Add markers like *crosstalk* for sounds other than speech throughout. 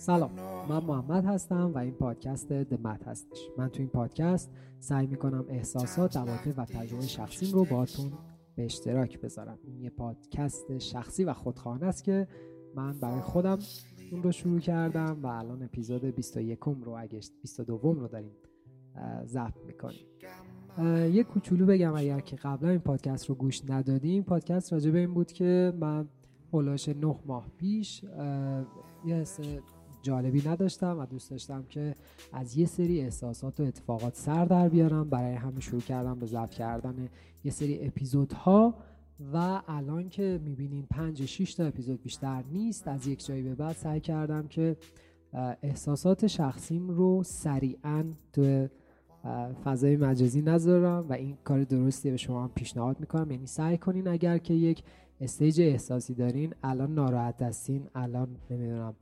سلام من محمد هستم و این پادکست دمت هستش. من تو این پادکست سعی می‌کنم احساسات عواطف و تجربه شخصیم رو باهاتون به اشتراک بذارم. این یه پادکست شخصی و خودخواهانه است که من برای خودم اون رو شروع کردم و الان اپیزود 21 رو اگه 22 رو داریم ضبط می‌کنیم. یه کوچولو بگم اگر که قبلا این پادکست رو گوش ندادیم پادکست راجع به این بود که من هلاش نه ماه پیش یه جالبی نداشتم و دوست داشتم که از یه سری احساسات و اتفاقات سر در بیارم. برای همین شروع کردم به ضبط کردن یه سری اپیزودها و الان که می‌بینیم پنج شیش تا اپیزود بیشتر نیست از یک جایی به بعد سعی کردم که احساسات شخصیم رو سریعا تو فضای مجازی نذارم و این کار درستی به شما هم پیشنهاد می‌کنم. یعنی سعی کنین اگر که یک استیج احساسی دارین الان ناراحت هستین الان نمی‌دونم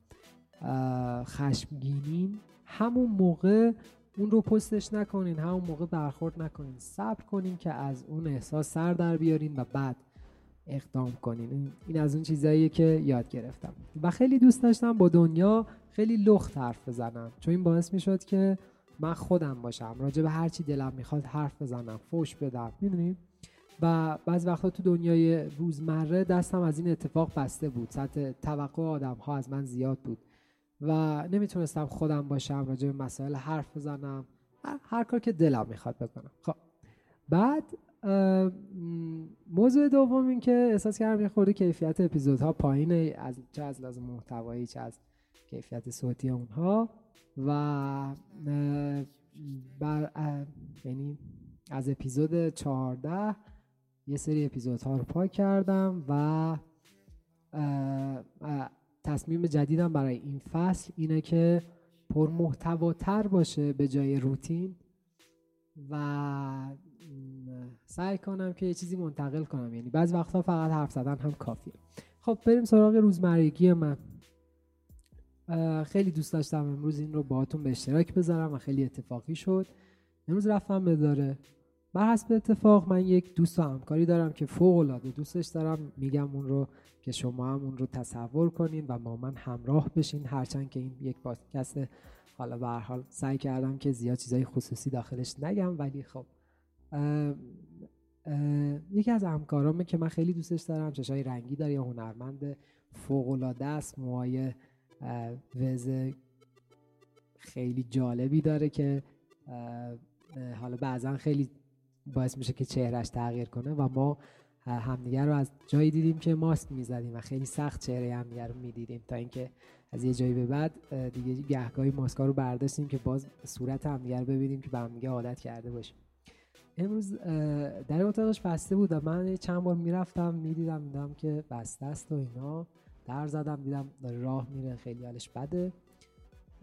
خشمگینین همون موقع اون رو پستش نکنین همون موقع برخورد نکنین. صبر کنین که از اون احساس سر در بیارین و بعد اقدام کنین. این از اون چیزاییه که یاد گرفتم. و خیلی دوست داشتم با دنیا خیلی لخت حرف بزنم. چون این باعث می‌شد که من خودم باشم. راجع به هر چی دلم می‌خواد حرف بزنم فوش بدم می‌دونیم و بعض وقتا تو دنیای روزمره دستم از این اتفاق بسته بود. سطح توقع آدم ها از من زیاد بود. و نمی‌تونستم خودم باشم راجع به مسائل حرف بزنم. هر, کار که دلم می‌خواد بکنم. خب. بعد موضوع دوم این که احساس کردم یه خورده کیفیت اپیزودها پایینه از چه از لازم محتوایی چه از کیفیت صوتی اونها. و بر یعنی از اپیزود 14 یه سری اپیزودها رو پاک کردم و تصمیم جدیدم برای این فصل اینه که پر محتواتر باشه به جای روتین و سعی کنم که یه چیزی منتقل کنم. یعنی بعض وقتا فقط حرف زدن هم کافیه. خب بریم سراغ روزمرگی من. خیلی دوست داشتم امروز این رو باهاتون به اشتراک بذارم و خیلی اتفاقی شد. امروز رفتم به داره. بر حسب اتفاق من یک دوست و همکاری دارم که فوق العاده دوستش دارم. میگم اون رو که شما هم اون رو تصور کنین و با من همراه بشین. هرچند که این یک پادکست حالا به حال سعی کردم که زیاد چیزای خصوصی داخلش نگم ولی خب یکی از همکارامه که من خیلی دوستش دارم چشای رنگی داره یه هنرمند فوق العاده است. موهای وز خیلی جالبی داره که حالا بعضا خیلی باعث میشه که چهرش تغییر کنه و ما همدیگر رو از جایی دیدیم که ماسک می‌زدیم و خیلی سخت چهره همدیگر رو می‌دیدیم تا اینکه از یه جایی به بعد دیگه گهگاهی ماسکا رو برداشتیم که باز صورت همدیگر ببینیم که به همدیگه عادت کرده باشیم. امروز در اتاقش بسته بود و من چند بار می‌رفتم می‌دیدم دیدم که بسته است و اینا. در زدم دیدم راه میره خیلی حالش بده.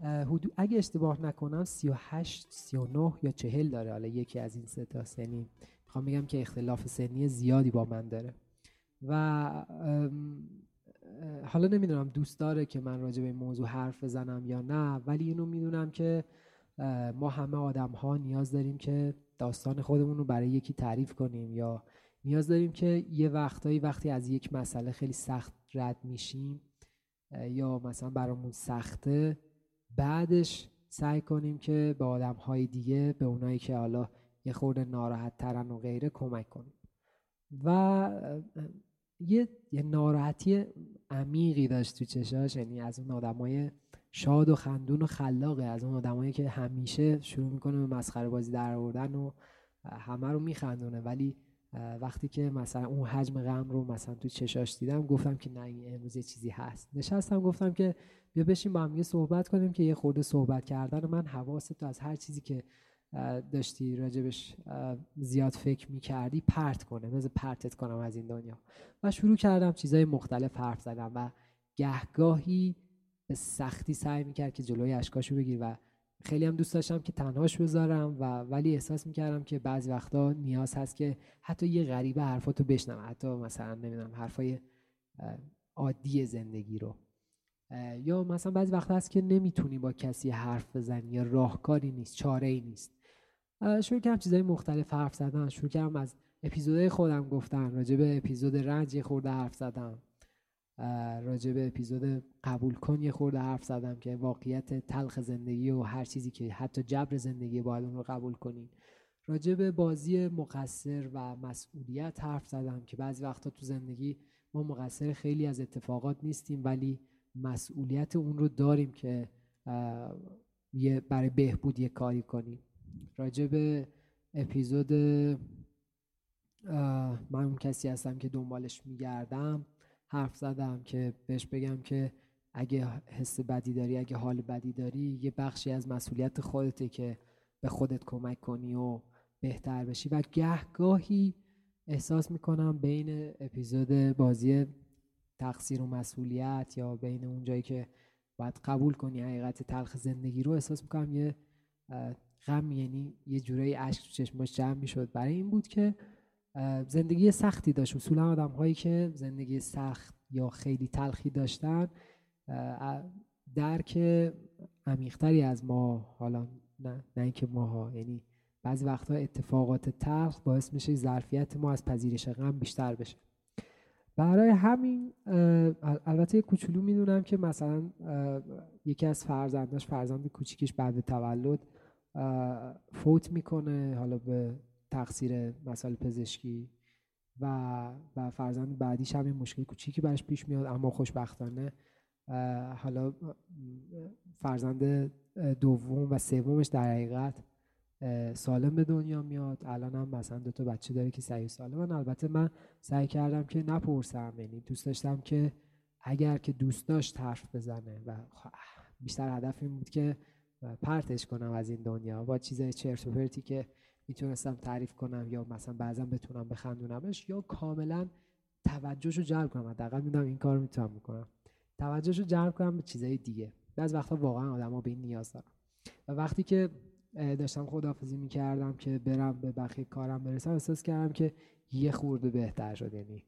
حدود اگه اشتباه نکنم 38 39 یا 40 داره. حالا یکی از این سه تا سنی. می‌خوام بگم که اختلاف سنی زیادی با من داره. و حالا نمی‌دونم دوست داره که من راجع به این موضوع حرف بزنم یا نه ولی اینو می‌دونم که ما همه آدم ها نیاز داریم که داستان خودمون رو برای یکی تعریف کنیم یا نیاز داریم که یه وقتایی وقتی از یک مسئله خیلی سخت رد میشیم یا مثلا برامون سخته بعدش سعی کنیم که به آدم های دیگه به اونایی که حالا یه خورده ناراحت ترن و غیره کمک کنیم. و یه, یه ناراحتی عمیقی داشت تو چشاش یعنی از اون آدمای شاد و خندون و خلاقه از اون آدمایی که همیشه شروع می‌کنه به مسخره بازی در آوردن و همه رو میخندونه. ولی وقتی که مثلا اون حجم غم رو مثلا تو چشاش دیدم گفتم که نه این امروز یه چیزی هست. نشستم گفتم که بیا بشین با هم یه صحبت کنیم که یه خورده صحبت کردن من حواست تو از هر چیزی که داشتی راجبش زیاد فکر می‌کردی پرت کنه. مثل پرتت کنم از این دنیا. و شروع کردم چیزای مختلف حرف زدم و گهگاهی به سختی سعی می‌کرد که جلوی اشکاشو بگیر و خیلی هم دوست داشتم که تنهاش بذارم و ولی احساس می‌کردم که بعضی وقتا نیاز هست که حتی یه غریبه حرفاتو بشنم حتی مثلا نمی‌دونم حرفای عادی زندگی رو. یا مثلا بعضی وقت هست که نمی‌تونی با کسی حرف بزنی یا راهکاری نیست چاره ای نیست شروع کردم چیزای مختلف حرف زدن. شروع کردم از اپیزودهای خودم گفتن راجع به اپیزود رنج خورده حرف زدم. راجع به اپیزود قبول کن یه خورده حرف زدم که واقعیت تلخ زندگی و هر چیزی که حتی جبر زندگی باید اون رو قبول کنیم راجع به بازی مقصر و مسئولیت حرف زدم که بعضی وقتا تو زندگی ما مقصر خیلی از اتفاقات نیستیم ولی مسئولیت اون رو داریم که برای بهبود یه کاری کنیم. راجع به اپیزود من اون کسی هستم که دنبالش میگردم. حرف زدم که بهش بگم که اگه حس بدی داری اگه حال بدی داری یه بخشی از مسئولیت خودته که به خودت کمک کنی و بهتر بشی. و گهگاهی احساس می‌کنم بین اپیزود بازی تقصیر و مسئولیت یا بین اون جایی که باید قبول کنی حقیقت تلخ زندگی رو احساس می‌کنم یه غم یعنی یه جورایی اشک تو چشماش جمع می‌شد. برای این بود که زندگی سختی داشت. اصولا آدم هایی که زندگی سخت یا خیلی تلخی داشتن درک عمیقتری از ما حالا نه نه اینکه ماها یعنی بعضی وقتها اتفاقات تلخ باعث میشه ظرفیت ما از پذیرش غم بیشتر بشه. برای همین البته کوچولو می‌دونم که مثلا یکی از فرزنداش فرزند کوچیکش بعد تولد فوت می‌کنه حالا به تقصیر مسائل پزشکی و و فرزند بعدیش هم مشکل کوچیکی برش پیش میاد اما خوشبختانه حالا فرزند دوم و سومش در حقیقت سالم به دنیا میاد. الان هم مثلا دو تا بچه داره که سعی سالم من البته من سعی کردم که نپرسم یعنی دوست داشتم که اگر که دوست داشت حرف بزنه و بیشتر هدف این بود که پرتش کنم از این دنیا. با چیزای چرت و پرتی که می‌تونستم تعریف کنم یا مثلا بعضا بتونم بخندونمش یا کاملا توجهشو جلب کنم. حداقل می‌دونم این کار می‌تونم بکنم. توجهشو جلب کنم به چیزای دیگه. بعض وقتا واقعا آدما به این نیاز دارن. و وقتی که داشتم خدافزی می‌کردم که برم به بقیه کارم برسم احساس کردم که یه خورده بهتر شد. یعنی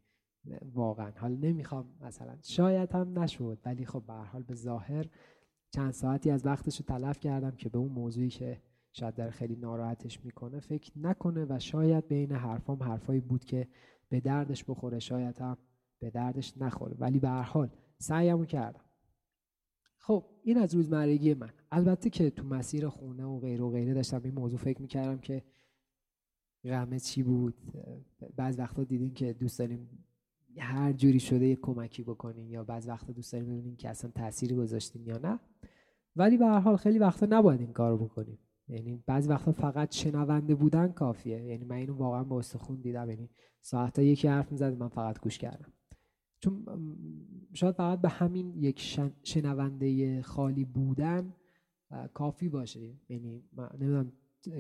واقعا. حال نمی‌خوام مثلا شاید هم نشد ولی خب به حال به ظاهر چند ساعتی از وقتش رو تلف کردم که به اون موضوعی که شاید در خیلی ناراحتش می‌کنه فکر نکنه و شاید بین حرفام حرفایی بود که به دردش بخوره شاید هم به دردش نخوره. ولی به هر حال سعیمو کردم. خب این از روزمرگی من. البته که تو مسیر خونه و غیره و غیره داشتم این موضوع فکر می‌کردم که غمه چی بود. بعض وقتا دیدین که دوست داریم هر جوری شده یه کمکی بکنیم یا بعض وقتا دوست داریم ببینیم که اصلا تأثیری گذاشتیم یا نه. ولی به هر حال خیلی وقتا نباید این کارو بکنیم. یعنی بعضی وقتا فقط شنونده بودن کافیه. یعنی من اینو واقعا با استخون دیدم. یعنی ساعتا یکی حرف می‌زد من فقط گوش کردم. چون شاید فقط به همین یک شنونده خالی بودن کافی باشه. یعنی من نمی‌دونم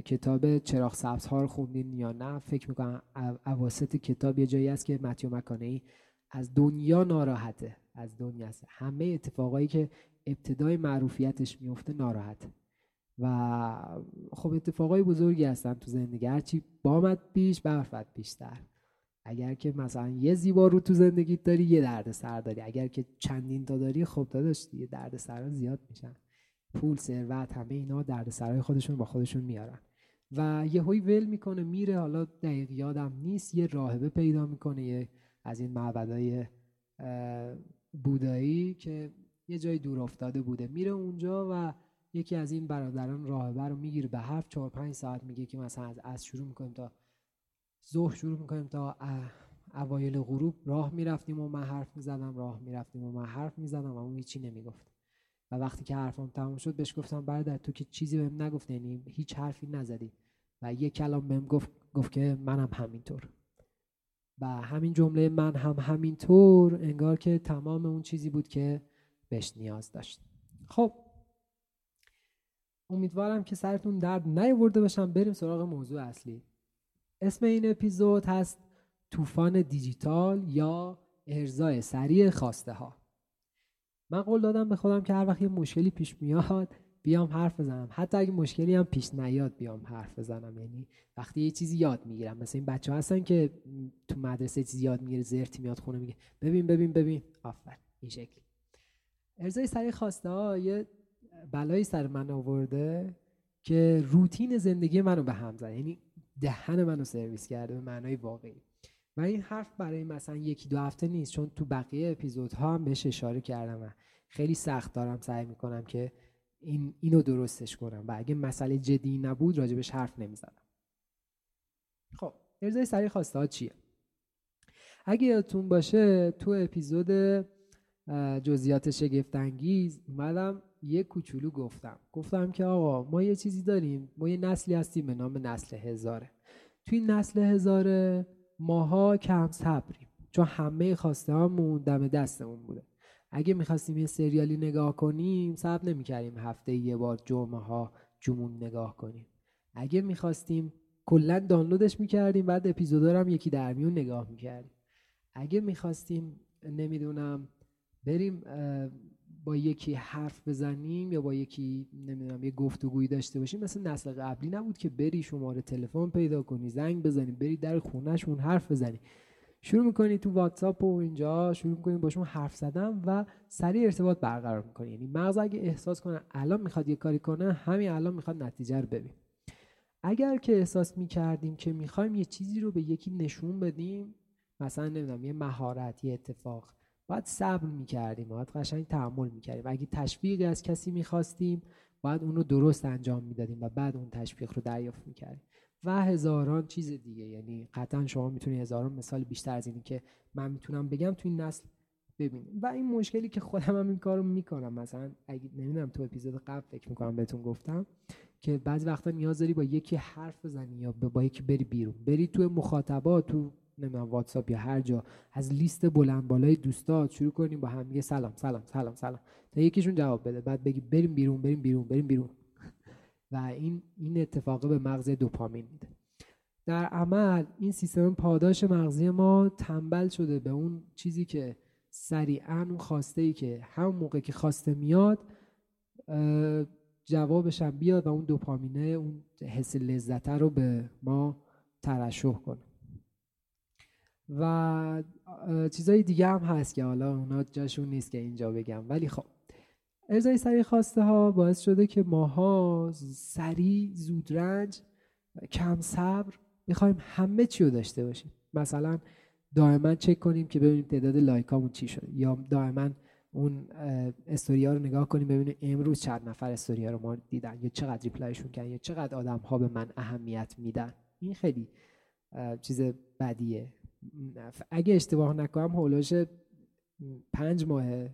کتاب چراغ سبز ها رو خوندین یا نه. فکر می‌کنم اواسط کتاب یه جایی هست که متیو مکانه از دنیا ناراحته. از دنیا همه اتفاقایی که ابتدای معروفیتش میفته ناراحته. و خب اتفاقای بزرگی هستن تو زندگی. هرچی بامت پیش برفت بیشتر. اگر که مثلا یه زیبا رو تو زندگیت داری یه درد سر داری. اگر که چندین تا داری خب داداش دیگه درد سر زیاد میشن. پول ثروت همه اینا درد سرای خودشون با خودشون میارن. و یه هوی ول می‌کنه میره. حالا دقیق یادم نیست. یه راهبه پیدا می‌کنه یه از این معبدای بودایی که یه جای دور افتاده بوده. میره اونجا و یکی از این برادران راهبه رو می‌گیره به هفت چهار پنج ساعت میگه که مثلا از از شروع می‌کنیم تا ظهر شروع می‌کنیم تا اوایل غروب راه می‌رفتیم و من حرف می‌زدم راه می‌رفتیم و من حرف می‌زدم و اون هیچی نمی‌گفت. و وقتی که حرفم تموم شد بهش گفتم برادر تو که چیزی بهم نگفت یعنی هیچ حرفی نزدی. و یه کلام بهم گفت گفت که منم همینطور. و همین جمله من هم همینطور انگار که تمام اون چیزی بود که بهش نیاز داشت. خب امیدوارم که سرتون درد نیاورده باشم. بریم سراغ موضوع اصلی. اسم این اپیزود هست طوفان دیجیتال یا ارزای سریع خواسته ها من قول دادم به خودم که هر وقت یه مشکلی پیش میاد بیام حرف بزنم. حتی اگه مشکلی هم پیش نیاد بیام حرف بزنم. یعنی وقتی یه چیزی یاد می‌گیرم. مثل این بچه هستن که تو مدرسه چیزی یاد می‌گیره زرتی میاد خونه میگه ببین ببین ببین. آفر این شکلی. ارزای سریع خواسته ها یه بلایی سر من آورده که روتین زندگی منو به هم زد. یعنی دهن منو سرویس کرده به معنای واقعی. و این حرف برای مثلا یکی دو هفته نیست چون تو بقیه اپیزودها هم بهش اشاره کردم و خیلی سخت دارم سعی می‌کنم که این اینو درستش کنم. و اگه مسئله جدی نبود راجبش حرف نمی‌زدم. خب ارزای سریع خواسته ها چیه؟ اگه یادتون باشه تو اپیزود جزئیات شگفت انگیز اومدم یه کوچولو گفتم. گفتم که آقا ما یه چیزی داریم. ما یه نسلی هستیم به نام نسل هزاره. توی نسل هزاره ماها کم صبریم. چون همه خواسته هامون دم دستمون بوده. اگه می‌خواستیم یه سریالی نگاه کنیم صبر نمی‌کردیم هفته یه بار جمعه ها جمون نگاه کنیم. اگه می‌خواستیم کلا دانلودش می‌کردیم بعد اپیزودا هم یکی در میون نگاه می‌کردیم. اگه می‌خواستیم نمی‌دونم بریم با یکی حرف بزنیم یا با یکی نمی‌دونم یه گفتگویی داشته باشیم مثل نسل قبلی نبود که بری شماره تلفن پیدا کنی زنگ بزنی بری در خونهشون حرف بزنی. شروع می‌کنی تو واتساپ و اینجا شروع می‌کنی باشون حرف زدن و سریع ارتباط برقرار می‌کنی. یعنی مغز اگه احساس کنه الان می‌خواد یه کاری کنه همین الان می‌خواد نتیجه رو ببین. اگر که احساس می‌کردیم که می‌خوایم یه چیزی رو به یکی نشون بدیم مثلا نمی‌دونم یه مهارت یه اتفاق باید صبر می‌کردیم باید قشنگ تحمل می‌کردیم. اگه تشویقی از کسی می‌خواستیم باید اون رو درست انجام می‌دادیم و بعد اون تشویق رو دریافت می‌کردیم. و هزاران چیز دیگه. یعنی قطعا شما می‌تونید هزاران مثال بیشتر از اینی که من می‌تونم بگم تو این نسل ببینیم. و این مشکلی که خودم هم این کارو می‌کنم. مثلا اگه نمی‌دونم تو اپیزود قبل فکر می‌کنم بهتون گفتم که بعضی وقتا نیاز داری با یکی حرف بزنی یا با یکی بری بیرون. بری تو مخاطبات تو نمی‌دونم واتساپ یا هر جا از لیست بلند بالای دوستات شروع کنیم با هم سلام سلام سلام سلام. تا یکیشون جواب بده. بعد بگی بریم بیرون بریم بیرون بریم بیرون. *laughs* و این این اتفاق به مغز دوپامین میده. در عمل این سیستم پاداش مغزی ما تنبل شده به اون چیزی که سریعا اون خواسته ای که همون موقع که خواسته میاد جوابش هم بیاد و اون دوپامینه اون حس لذت رو به ما ترشح کنه. و چیزای دیگه هم هست که حالا اونا جاشون نیست که اینجا بگم. ولی خب ارزای سریع خواسته ها باعث شده که ماها سریع زودرنج کم صبر می‌خوایم همه چی رو داشته باشیم. مثلا دائما چک کنیم که ببینیم تعداد لایکامون چی شده. یا دائما اون استوریا رو نگاه کنیم ببینیم امروز چند نفر استوریا رو ما دیدن یا چقدر ریپلایشون کردن یا چقدر آدم ها به من اهمیت میدن. این خیلی چیز بدیه. اگه اشتباه نکنم هولوش پنج ماه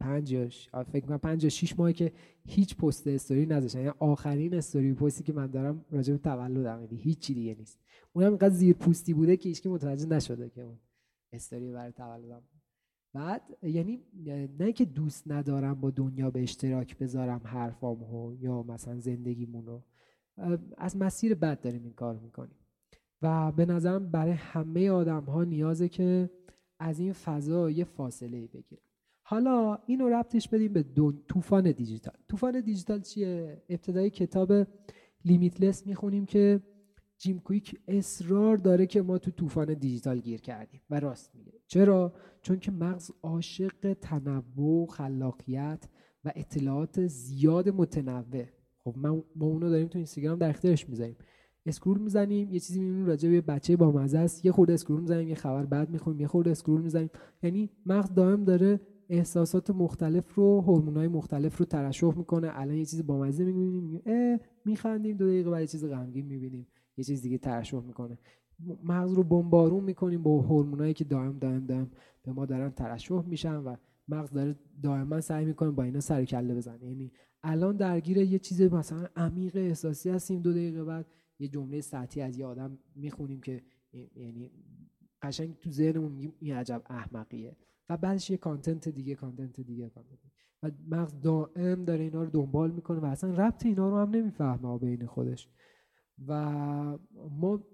پنج یا فکر کنم پنج یا شیش ماهی که هیچ پست استوری نذاشتن. یعنی آخرین استوری پستی که من دارم راجع به تولدم یعنی هیچی دیگه نیست. اونم اینقدر زیر پوستی بوده که هیچکی متوجه نشده که اون استوری برای تولدم. بعد یعنی نه که دوست ندارم با دنیا به اشتراک بذارم حرفامو یا مثلا زندگیمونو. از مسیر بد داریم این کار می‌کنیم. و به نظرم برای همه آدم ها نیازه که از این فضا یه فاصله بگیرن. حالا اینو ربطش بدیم به طوفان دیجیتال. طوفان دیجیتال چیه؟ ابتدای کتاب لیمیتلس می‌خونیم که جیم کویک اصرار داره که ما تو طوفان دیجیتال گیر کردیم و راست میگه. چرا؟ چون که مغز عاشق تنوع خلاقیت و اطلاعات زیاد متنوع. خب ما اونو داریم تو اینستاگرام در اختیارش می‌ذاریم. scroll می‌زنیم یه چیزی می‌بینیم راجع به بچه با مزه است. یه خورده scroll می‌زنیم یه خبر بعد می‌خونیم یه خورده scroll می‌زنیم. یعنی مغز دائم داره احساسات مختلف رو هورمونای مختلف رو ترشح می‌کنه. الان یه چیزی با مزه می‌بینیم میخندیم دو دقیقه بعد یه چیز غمگین می‌بینیم. یه چیز دیگه ترشح می‌کنه. مغز رو بمبارون می‌کنیم با هورمونایی که دائم دائم دائم به ما دارن ترشح میشن و مغز داره دائما سعی می‌کنه با اینا سر کله بزنه. یعنی الان درگیر یه چیز مثلا عمیق احساسی هستیم دو دقیقه بعد یه جمله سطحی از یه آدم می‌خونیم که یعنی قشنگ تو ذهنمون میگیم این عجب احمقیه. و بعدش یه content دیگه content دیگه content و مغز دائم داره اینا رو دنبال می‌کنه و اصلا ربط اینا رو هم نمی‌فهمه بین خودش. و ما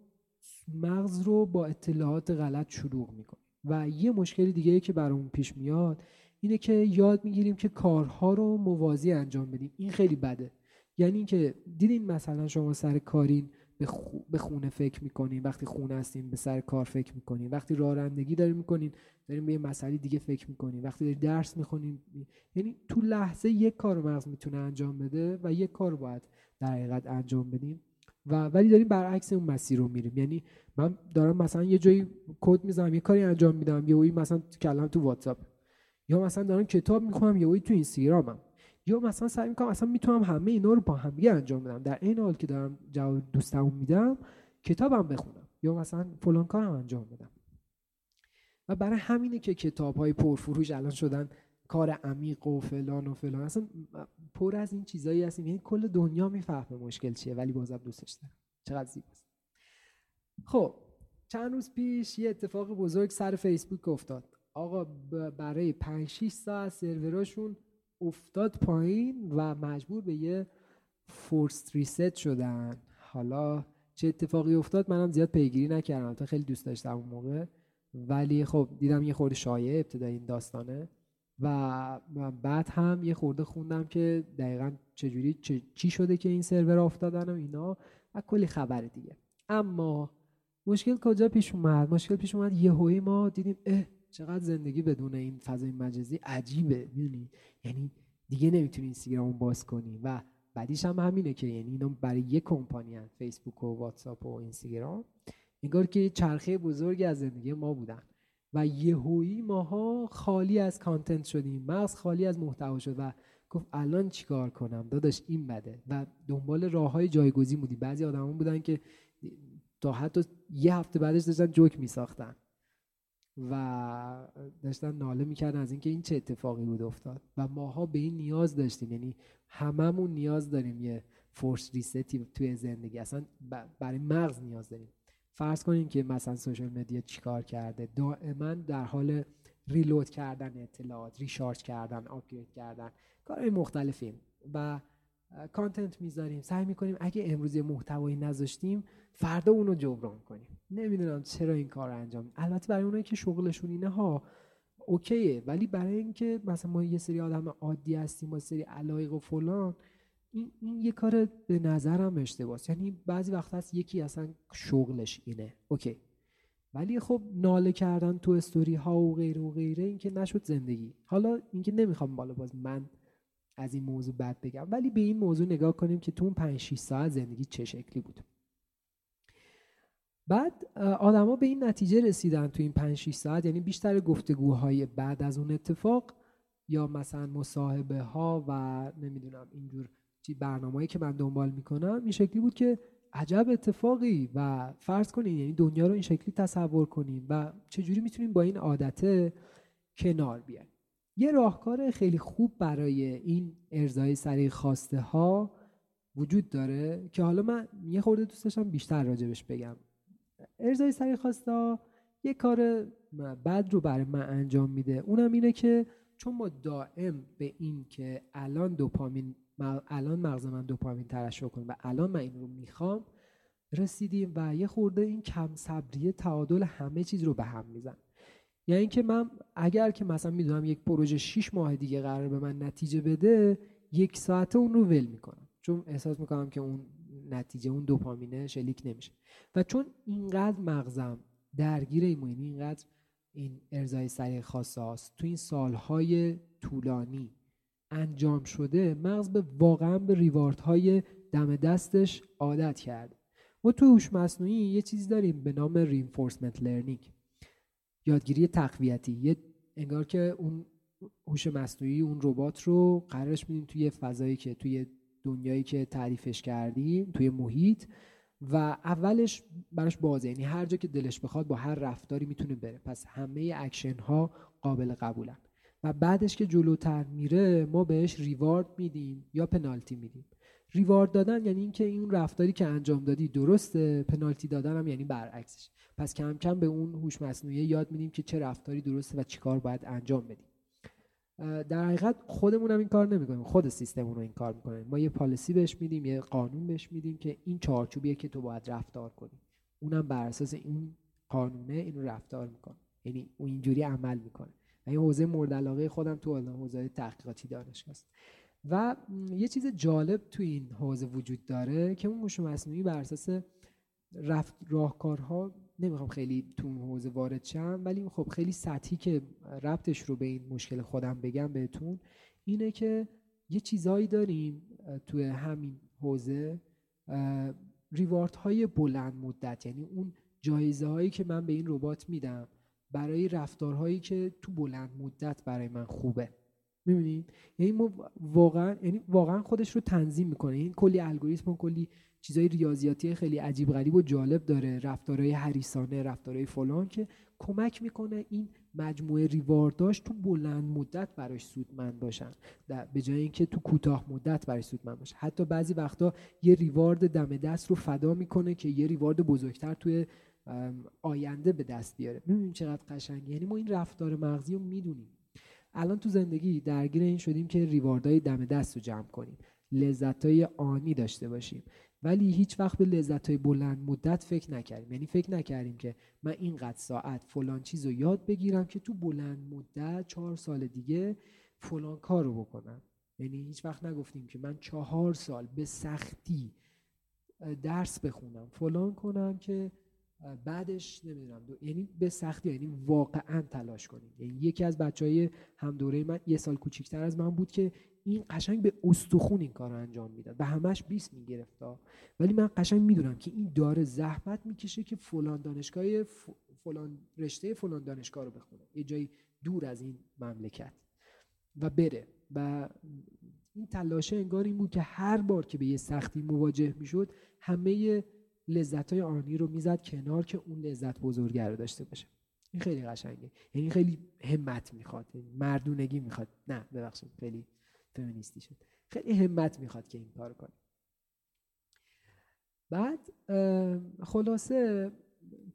مغز رو با اطلاعات غلط شروع می‌کنیم. و یه مشکل دیگه که برامون پیش میاد اینه که یاد می‌گیریم که کارها رو موازی انجام بدیم. این خیلی بده. یعنی اینکه دیدین مثلا شما سر کارین به خونه فکر می‌کنین وقتی خونه هستین به سر کار فکر می‌کنین. وقتی رانندگی دارین می‌کنین دارین به یه مسئله دیگه فکر می‌کنین. وقتی دارین درس می‌خونین یعنی تو لحظه یک کار مغز می‌تونه انجام بده و یک کار باید در حقیقت انجام بدیم و ولی داریم برعکس اون مسیر رو میریم یعنی من دارم مثلا یه جایی کد می‌زنم یه کاری انجام میدم یه مثلا کلم تو واتساپ. یا مثلا دارم کتاب می‌خونم یه تو اینستاگرامم. یا مثلا سعی می‌کنم اصلا می‌تونم همه اینا رو با هم انجام بدم. در این حال که دارم جواب دوستمون میدم کتابم بخونم یا مثلا فلان کارم انجام بدم. و برای همینه که کتاب های پرفروش الان شدن کار عمیق و فلان و فلان. اصلا پر از این چیزایی هستیم. یعنی کل دنیا می‌فهمه مشکل چیه ولی بازم دوستش دارم. چقدر زیباست. خب چند روز پیش یه اتفاق بزرگ سر فیسبوک افتاد. آقا برای 5 6 ساعت سروراشون افتاد پایین و مجبور به یه فورس ریست شدن. حالا چه اتفاقی افتاد منم زیاد پیگیری نکردم. تا خیلی دوست داشتم اون موقع. ولی خب دیدم یه خورده شایع ابتدای این داستانه. و بعد هم یه خورده خوندم که دقیقا چجوری چی شده که این سرور افتادن و اینا. و کلی خبر دیگه. اما مشکل کجا پیش اومد؟ مشکل پیش اومد یهویی ما دیدیم اه چقدر زندگی بدون این فضای مجازی عجیبه می‌دونی؟ یعنی دیگه نمی‌تونی اینستاگرام باز کنی و بعدیش هم همینه که یعنی اینا برای یه کمپانی فیسبوک و واتساپ و اینستاگرام. انگار که چرخه بزرگی از زندگی ما بودن و یهویی ماها خالی از کانتنت شدیم. مغز خالی از محتوا شد و گفت الان چیکار کنم؟ داداش این بده. و دنبال راه های جایگزین بودی بعضی آدمان بودن که تا حتی یه هفته بعدش داشتن جوک میساختن. و داشتن ناله می‌کردن از اینکه این چه اتفاقی بود افتاد. و ماها به این نیاز داشتیم. یعنی هممون نیاز داریم یه force reset ی توی زندگی. اصلا برای مغز نیاز داریم. فرض کنیم که مثلا social media چیکار کرده؟ دائما در حال reload کردن اطلاعات recharge کردن upgrade کردن. کارهای مختلفیم. و content می‌ذاریم. سعی می‌کنیم اگه امروز محتوایی نذاشتیم فردا اونو جبران کنیم. نمی‌دونم چرا این کار انجام البته برای اونایی که شغلشون اینه ها اوکیه. ولی برای اینکه مثلا ما یه سری آدم عادی هستیم با سری علایق و فلان این, این یه کار به نظرم اشتباس یعنی بعضی وقت هست یکی اصلا شغلش اینه. اوکی. ولی خب ناله کردن تو استوری ها و غیره و غیره اینکه نشد زندگی. حالا اینکه نمی‌خوام بالا باز من از این موضوع بد بگم. ولی به این موضوع نگاه کنیم که تو اون 5 6 ساعت زندگی چه شکلی بود. بعد آدما به این نتیجه رسیدن تو این 5 6 ساعت یعنی بیشتر گفتگوهای بعد از اون اتفاق یا مثلا مصاحبه ها و نمی‌دونم اینجور برنامه‌ای که من دنبال می‌کنم این شکلی بود که عجب اتفاقی و فرض کنین یعنی دنیا رو این شکلی تصور کنین و چجوری می‌تونیم با این عادت کنار بیایم. یه راهکار خیلی خوب برای این ارزای سریع خواسته ها وجود داره که حالا من یه خورده دوست داشتم بیشتر راجبش بگم. ارزای سریع خواسته یه کار بد رو برای من انجام میده. اونم اینه که چون ما دائم به این که الان دوپامین الان مغز من دوپامین ترشح کنه و الان من این رو می‌خوام رسیدیم و یه خورده این کم صبریه تعادل همه چیز رو به هم میزن یعنی اینکه من اگر که مثلا می‌دونم یک پروژه 6 ماه دیگه قرار به من نتیجه بده یک ساعته اون رو ول می‌کنم. چون احساس می‌کنم که اون نتیجه اون دوپامینه شلیک نمیشه. و چون اینقدر مغزم درگیر این یعنی اینقدر این ارزای سریع خاصه هاست تو این سالهای طولانی انجام شده مغز به واقعا به ریوارد های دم دستش عادت کرد ما تو هوش مصنوعی یه چیزی داریم به نام reinforcement learning. یادگیری تقویتی. یه انگار که اون هوش مصنوعی اون ربات رو قرارش میدیم توی فضایی که توی دنیایی که تعریفش کردیم توی محیط. و اولش براش بازه. یعنی هر جا که دلش بخواد با هر رفتاری می‌تونه بره. پس همه اکشن ها قابل قبولن. و بعدش که جلوتر میره ما بهش reward میدیم یا پنالتی میدیم. reward دادن یعنی اینکه این رفتاری که انجام دادی درسته پنالتی دادن هم یعنی برعکسش. پس کم کم به اون هوش مصنوعی یاد میدیم که چه رفتاری درسته و چیکار باید انجام بدیم. در حقیقت خودمون هم این کار نمی‌کنیم. خود سیستم رو این کار می‌کنه ما یه پالیسی بهش میدیم یه قانون بهش میدیم که این چارچوبیه که تو باید رفتار کنی. اونم بر اساس این قانونه این رفتار می‌کنه. یعنی اون اینجوری عمل می‌کنه. این حوزه مورد علاقه خودم تو حوزه تحقیقاتی دانشگاه و یه چیز جالب تو این حوزه وجود داره که اون هوش مصنوعی بر اساس رفت راهکارها نمی‌خوام خیلی تو حوزه وارد شم ولی خب خیلی سطحی که ربطش رو به این مشکل خودم بگم بهتون اینه که یه چیزایی داریم توی همین حوزه ریوارد های بلند مدت یعنی اون جایزه هایی که من به این ربات میدم برای رفتارهایی که تو بلند مدت برای من خوبه. می‌بینیم یعنی ما واقعا یعنی واقعا خودش رو تنظیم می‌کنه. این کلی الگوریتم و کلی چیزای ریاضیاتی خیلی عجیب غریب و جالب داره. رفتارهای حریصانه رفتارهای فلان که کمک می‌کنه این مجموعه ریوارداش تو بلند مدت براش سودمند باشن. به جای اینکه تو کوتاه مدت براش سودمند باشه حتی بعضی وقتا یه ریوارد دم دست رو فدا می‌کنه که یه ریوارد بزرگتر توی آینده به دست بیاره. می‌بینیم چقدر قشنگه؟ یعنی ما این رفتار مغزی رو می‌دونیم. الان تو زندگی درگیر این شدیم که ریواردهای دم دست رو جمع کنیم. لذتهای آنی داشته باشیم. ولی هیچ وقت به لذت های بلند مدت فکر نکردیم. یعنی فکر نکردیم که من اینقدر ساعت فلان چیز رو یاد بگیرم که تو بلند مدت چهار سال دیگه فلان کار رو بکنم. یعنی هیچ وقت نگفتیم که من چهار سال به سختی درس بخونم فلان کنم که بعدش نمی‌دونم یعنی به سختی یعنی واقعا تلاش کنیم. یعنی یکی از بچه های هم دوره من یه سال کوچیکتر از من بود که این قشنگ به استخون این کار انجام می‌داد. و همش 20 می‌گرفت ولی من قشنگ می‌دونم که این داره زحمت می‌کشه که فلان دانشگاه فلان رشته فلان دانشگاه رو بخونه. یه جایی دور از این مملکت. و بره. و این تلاشه انگار این بود که هر بار که به یه سختی مواجه می‌شد همه لذت های آنی رو می‌زد کنار که اون لذت بزرگه رو داشته باشه. این خیلی قشنگه. یعنی خیلی همت می‌خواد. مردونگی می‌خواد. نه ببخشید خیلی فمینیستی شد. خیلی همت می‌خواد که این کار کنه. بعد خلاصه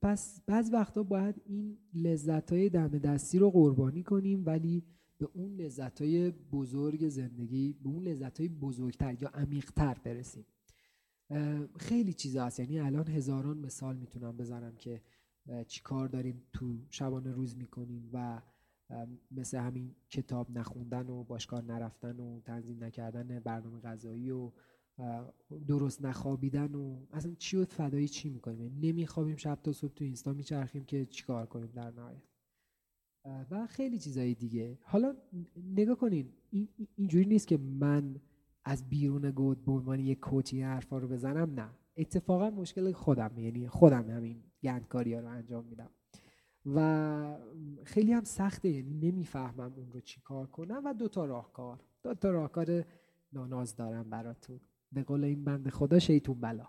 پس بعض وقتا باید این لذت های دم دستی رو قربانی کنیم ولی به اون لذت های بزرگ زندگی به اون لذت های بزرگتر یا عمیقتر برسیم. خیلی چیزا هست. یعنی الان هزاران مثال می‌تونم بزنم که چی کار داریم تو شبانه روز می‌کنیم و مثل همین کتاب نخوندن و باشگاه نرفتن و تنظیم نکردن برنامه غذایی و درست نخوابیدن و اصلا چی و فدایی چی می‌کنیم؟ یعنی نمیخوابیم شب تا صبح تو اینستا میچرخیم که چیکار کنیم در نهایت. و خیلی چیزایی دیگه. حالا نگاه کنین این اینجوری نیست که من از بیرون گود به عنوان یک کوچی حرفا رو بزنم نه. اتفاقا مشکل خودم یعنی خودم همین گندکاری ها رو انجام میدم. و خیلی هم سخته یعنی نمی‌فهمم اون رو چی کار کنم و دوتا راهکار. دوتا راهکار ناناز دارم براتون. به قول این بند خدا شیطون بلا.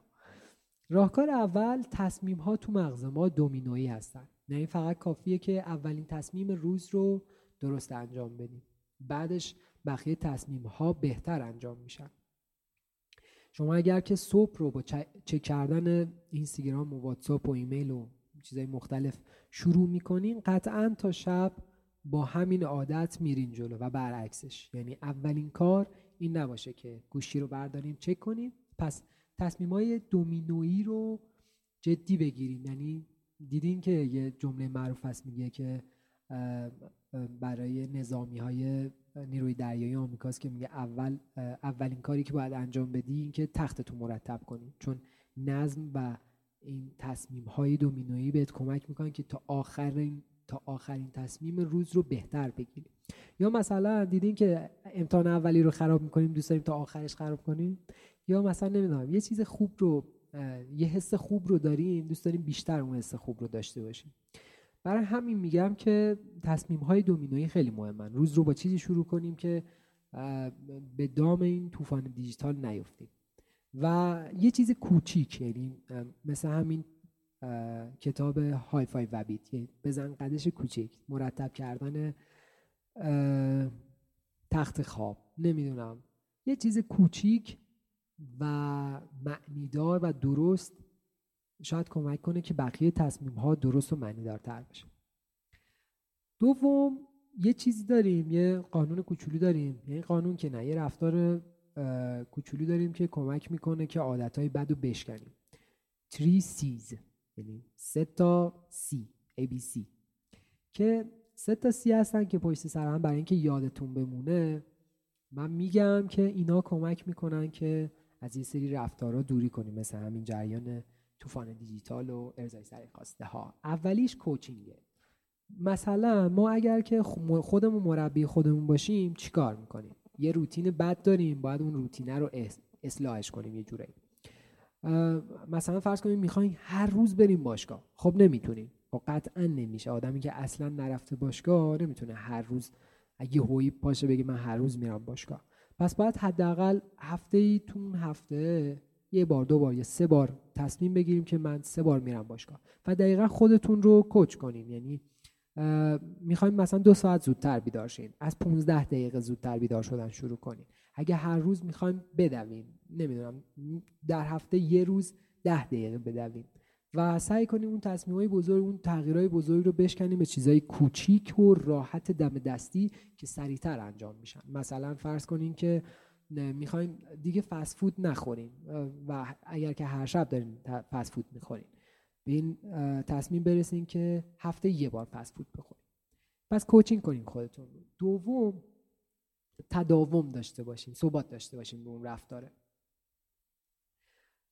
راهکار اول تصمیم ها تو مغز ما دومینویی هستن. یعنی فقط کافیه که اولین تصمیم روز رو درست انجام بدیم. بعدش بقیه تصمیم ها بهتر انجام میشن. شما اگر که صبح رو با چک کردن اینستاگرام و واتساپ و ایمیل و چیزای مختلف شروع می‌کنین قطعا تا شب با همین عادت میرین جلو و برعکسش. یعنی اولین کار این نباشه که گوشی رو برداریم چک کنیم پس تصمیم های دومینویی رو جدی بگیریم یعنی دیدین که یه جمله معروف هست میگه که برای نظامی های نیروی دریایی آمریکاست که میگه اول اولین کاری که باید انجام بدی این که تختتو مرتب کنی. چون نظم و این تصمیم های دومینویی بهت کمک می‌کنن که تا آخرین تا آخرین تصمیم روز رو بهتر بگیری. یا مثلا دیدین که امتحان اولی رو خراب می‌کنیم دوست داریم تا آخرش خراب کنیم؟ یا مثلا نمی‌دونم یه چیز خوب رو یه حس خوب رو داریم دوست داریم بیشتر اون حس خوب رو داشته باشیم. برای همین میگم که تصمیم های دومینویی خیلی مهمن. روز رو با چیزی شروع کنیم که به دام این طوفان دیجیتال نیفتیم. و یه چیز کوچیک یعنی مثل همین کتاب های فای وبیت یعنی بزن قدش کوچیک. مرتب کردن تخت خواب. نمی‌دونم. یه چیز کوچیک و معنیدار و درست شاید کمک کنه که بقیه تصمیم ها درست و معنیدارتر بشه. دوم یه چیزی داریم یه قانون کوچولو داریم. یعنی قانون که نه یه رفتار کوچولو داریم که کمک می‌کنه که عادتهای بد رو بشکنیم. 3 سیز یعنی سه تا سی ABC که سه تا سی هستن که پشت سر هم برای اینکه یادتون بمونه من میگم که اینا کمک می‌کنن که از یه سری رفتارها دوری کنیم. مثل همین جریان طوفان دیجیتال و ارزای سر خواسته ها. اولیش کوچینگه. مثلا ما اگر که خودمون مربی خودمون باشیم چیکار می‌کنیم؟ یه روتین بد داریم باید اون روتینه رو اصلاحش کنیم یه جوری مثلا فرض کنیم می‌خواین هر روز بریم باشگاه. خب نمی‌تونیم. خب قطعا نمیشه. آدمی که اصلا نرفته باشگاه نمی‌تونه هر روز اگه هوی پاشه بگه من هر روز میرم باشگاه. پس باید حداقل هفته ای تون هفته یه بار دو بار یا سه بار تصمیم بگیریم که من سه بار میرم باشگاه. و دقیقا خودتون رو کوچ کنیم یعنی می‌خوایم مثلا دو ساعت زودتر بیدار شین. از 15 دقیقه زودتر بیدار شدن شروع کنیم اگه هر روز می‌خوایم بدویم. نمی‌دونم در هفته یه روز ده دقیقه بدویم. و سعی کنیم اون تصمیمای بزرگ اون تغییرهای بزرگ رو بشکنیم به چیزای کوچیک و راحت دم دستی که سریعتر انجام میشن. مثلا فرض کنیم که می‌خوایم دیگه فست فود نخوریم. و اگر که هر شب دارین فست فود می‌خوریم. به این تصمیم برسیم که هفته یه بار فست فود بخوریم. پس کوچینگ کنیم خودتون. دوم تداوم داشته باشیم ثبات داشته باشیم به اون رفتاره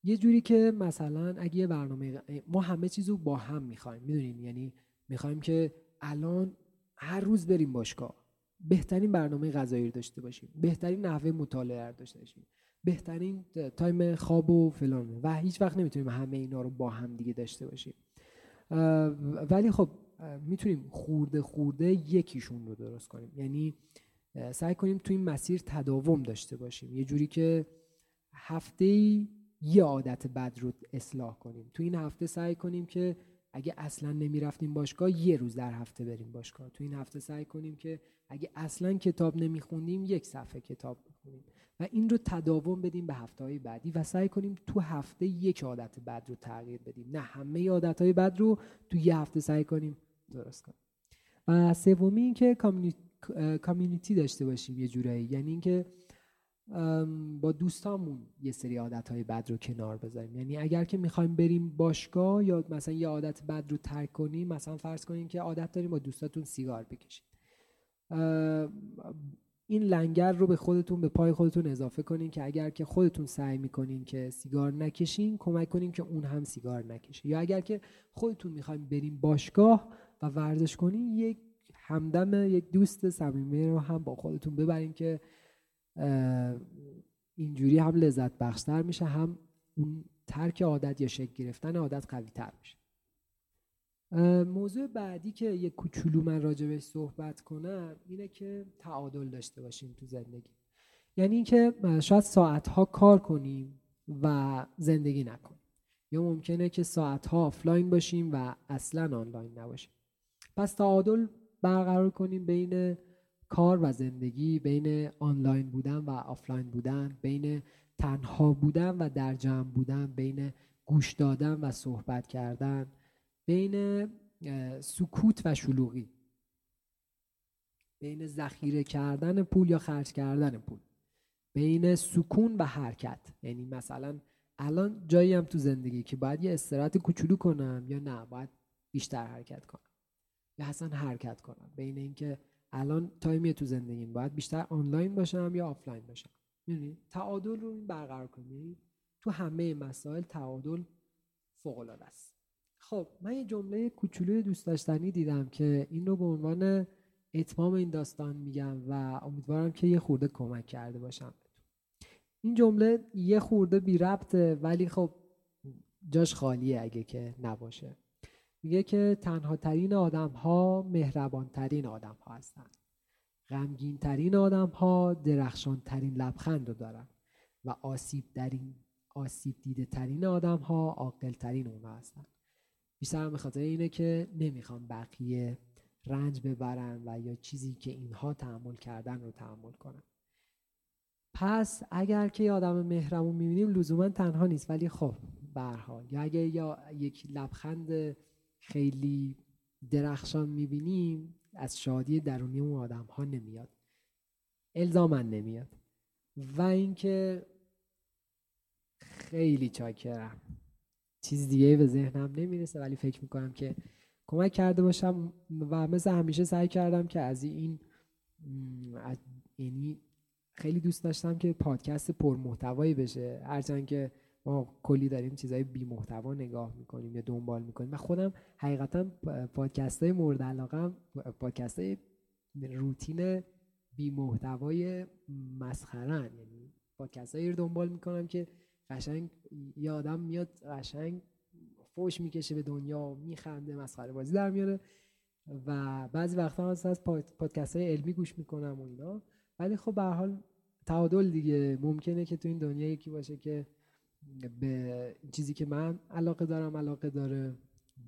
یه جوری که مثلا اگه یه برنامه ما همه چیز رو با هم می‌خوایم می‌دونین؟ یعنی می‌خوایم که الان هر روز بریم باشگاه. بهترین برنامه غذایی رو داشته باشیم. بهترین نحوه مطالعه رو داشته باشیم. بهترین تایم خواب و فلان. و هیچ وقت نمی‌تونیم همه اینا رو با هم دیگه داشته باشیم. ولی خب می‌تونیم خورده خورده یکیشون رو درست کنیم. یعنی سعی کنیم تو این مسیر تداوم داشته باشیم. یه جوری که هفته یه عادت بد رو اصلاح کنیم. تو این هفته سعی کنیم که اگه اصلا نمی‌رفتیم باشگاه یه روز در هفته بریم باشگاه. تو این هفته سعی کنیم که اگه اصلا کتاب نمیخوندیم یک صفحه کتاب بخونیم و این رو تداوم بدیم به هفته های بعدی و سعی کنیم تو هفته یک عادت بد رو تغییر بدیم. نه همه عادت های بد رو تو یه هفته سعی کنیم درست کنیم. و سومی این که کامیونیتی داشته باشیم یه جورایی. یعنی اینکه با دوستامون یه سری عادت های بد رو کنار بذاریم. یعنی اگر که می‌خوایم بریم باشگاه یا مثلا یه عادت بد رو ترک کنیم مثلا فرض کنیم که عادت داریم با دوستاتون سیگار بکشید این لنگر رو به خودتون به پای خودتون اضافه کنین که اگر که خودتون سعی می‌کنین که سیگار نکشین کمک کنین که اون هم سیگار نکشه. یا اگر که خودتون می‌خوایم بریم باشگاه و ورزش کنین یک همدم یک دوست صمیمی رو هم با خودتون ببرین که اینجوری هم لذت بخشتر میشه هم اون ترک عادت یا شکل گرفتن عادت قوی تر میشه موضوع بعدی که یک کوچولو من راجبش صحبت کنم اینه که تعادل داشته باشیم تو زندگی. یعنی اینکه شاید ساعتها کار کنیم و زندگی نکنیم. یا ممکنه که ساعتها آفلاین باشیم و اصلا آنلاین نباشیم. پس تعادل برقرار کنیم بین کار و زندگی بین آنلاین بودن و آفلاین بودن بین تنها بودن و در جمع بودن بین گوش دادن و صحبت کردن بین سکوت و شلوغی بین ذخیره کردن پول یا خرج کردن پول بین سکون و حرکت. یعنی مثلا الان جایی هم تو زندگی که باید یه استراحت کوچولو کنم یا نه باید بیشتر حرکت کنم یا اصلا حرکت کنم. بین اینکه الان time ی تو زندگیم باید بیشتر آنلاین باشم یا آفلاین باشم؟ می‌دونی؟ تعادل رو برقرار کنی. تو همه مسائل تعادل فوق العاده است. خب من یه جمله کوچولوی دوست داشتنی دیدم که این رو به عنوان اتمام این داستان میگم و امیدوارم که یه خورده کمک کرده باشم این جمله یه خورده بی ربطه ولی خب جاش خالیه اگه که نباشه. میگه که تنها ترین آدم ها مهربان ترین آدم ها هستن. غمگین ترین آدم ها درخشان ترین لبخند رو دارن و آسیب ترین آسیب دیده ترین آدم ها عاقل ترین اونا هستن. بیشتر به خاطر اینه که نمی‌خوام بقیه رنج ببرن و یا چیزی که اینها تحمل کردن رو تحمل کنن. پس اگر که آدم مهرمون می‌بینیم لزوما تنها نیست. ولی خب برحال یا اگه یا یک لبخند خیلی درخشان می‌بینیم از شادی درونی اون آدم ها نمیاد. الزامن نمیاد. و اینکه خیلی چاکرم. چیز دیگه به ذهنم نمی‌رسه ولی فکر می‌کنم که کمک کرده باشم. و مثل همیشه سعی کردم که از این یعنی خیلی دوست داشتم که پادکست پرمحتوایی بشه. هرچند که ما کلی داریم چیزای بی محتوا نگاه می‌کنیم یا دنبال می‌کنیم. و خودم حقیقتا پادکست های مورد علاقه پادکست های روتین بی محتوای مسخرن یعنی پادکست رو دنبال می‌کنم که قشنگ یه آدم میاد قشنگ فوش می‌کشه به دنیا میخنده مسخره بازی در میاره و بعضی وقتا هست از پادکست های علمی گوش می‌کنم و اینا. ولی خب به حال تعادل دیگه. ممکنه که تو این دنیا یکی باشه که به چیزی که من علاقه دارم علاقه داره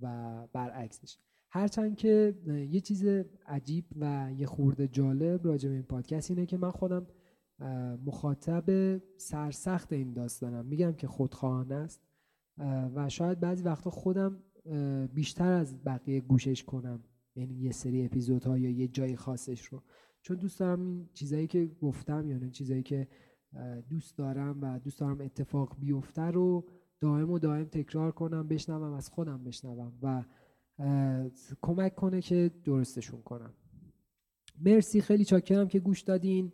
و برعکسش هرچند که یه چیز عجیب و یه خورده جالب راجع به این پادکست اینه که من خودم مخاطب سرسخت این داستانم. میگم که خودخواهانه است و شاید بعضی وقتا خودم بیشتر از بقیه گوشش کنم. یعنی یه سری اپیزودها یا یه جای خاصش رو. چون دوست دارم این چیزایی که گفتم یعنی چیزایی که دوست دارم و دوست دارم اتفاق بیفته رو دائم و دائم تکرار کنم بشنوم از خودم بشنوم و کمک کنه که درستشون کنم. مرسی خیلی چاکرم که گوش دادین.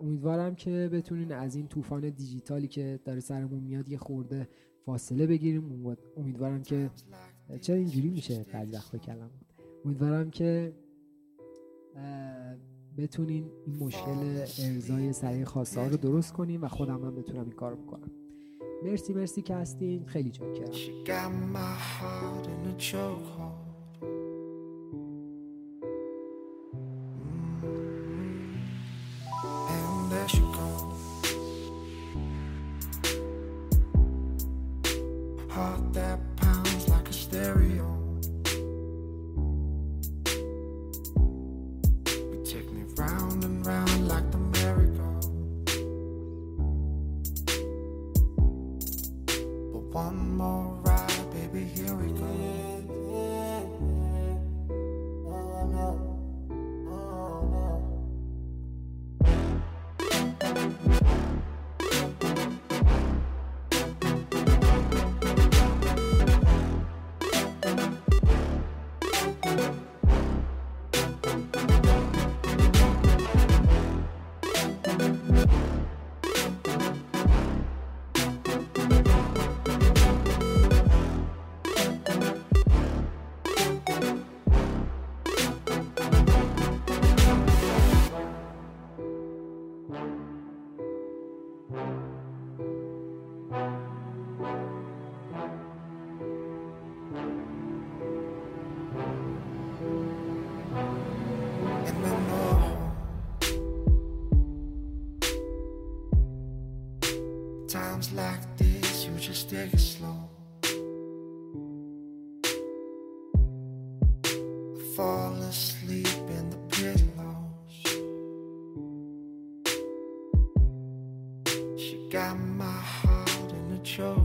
امیدوارم که بتونین از این طوفان دیجیتالی که داره سرمون میاد یه خورده فاصله بگیریم. امیدوارم که چرا اینجوری میشه بعد وقت کلم امیدوارم که بتونین این مشکل ارزای سریع خواسته ها رو درست کنیم و خودم هم بتونم این کار بکنم. مرسی مرسی که هستین. خیلی چاکرم times like this, you just take it slow. Fall asleep in the pillows. She got my heart in a choke.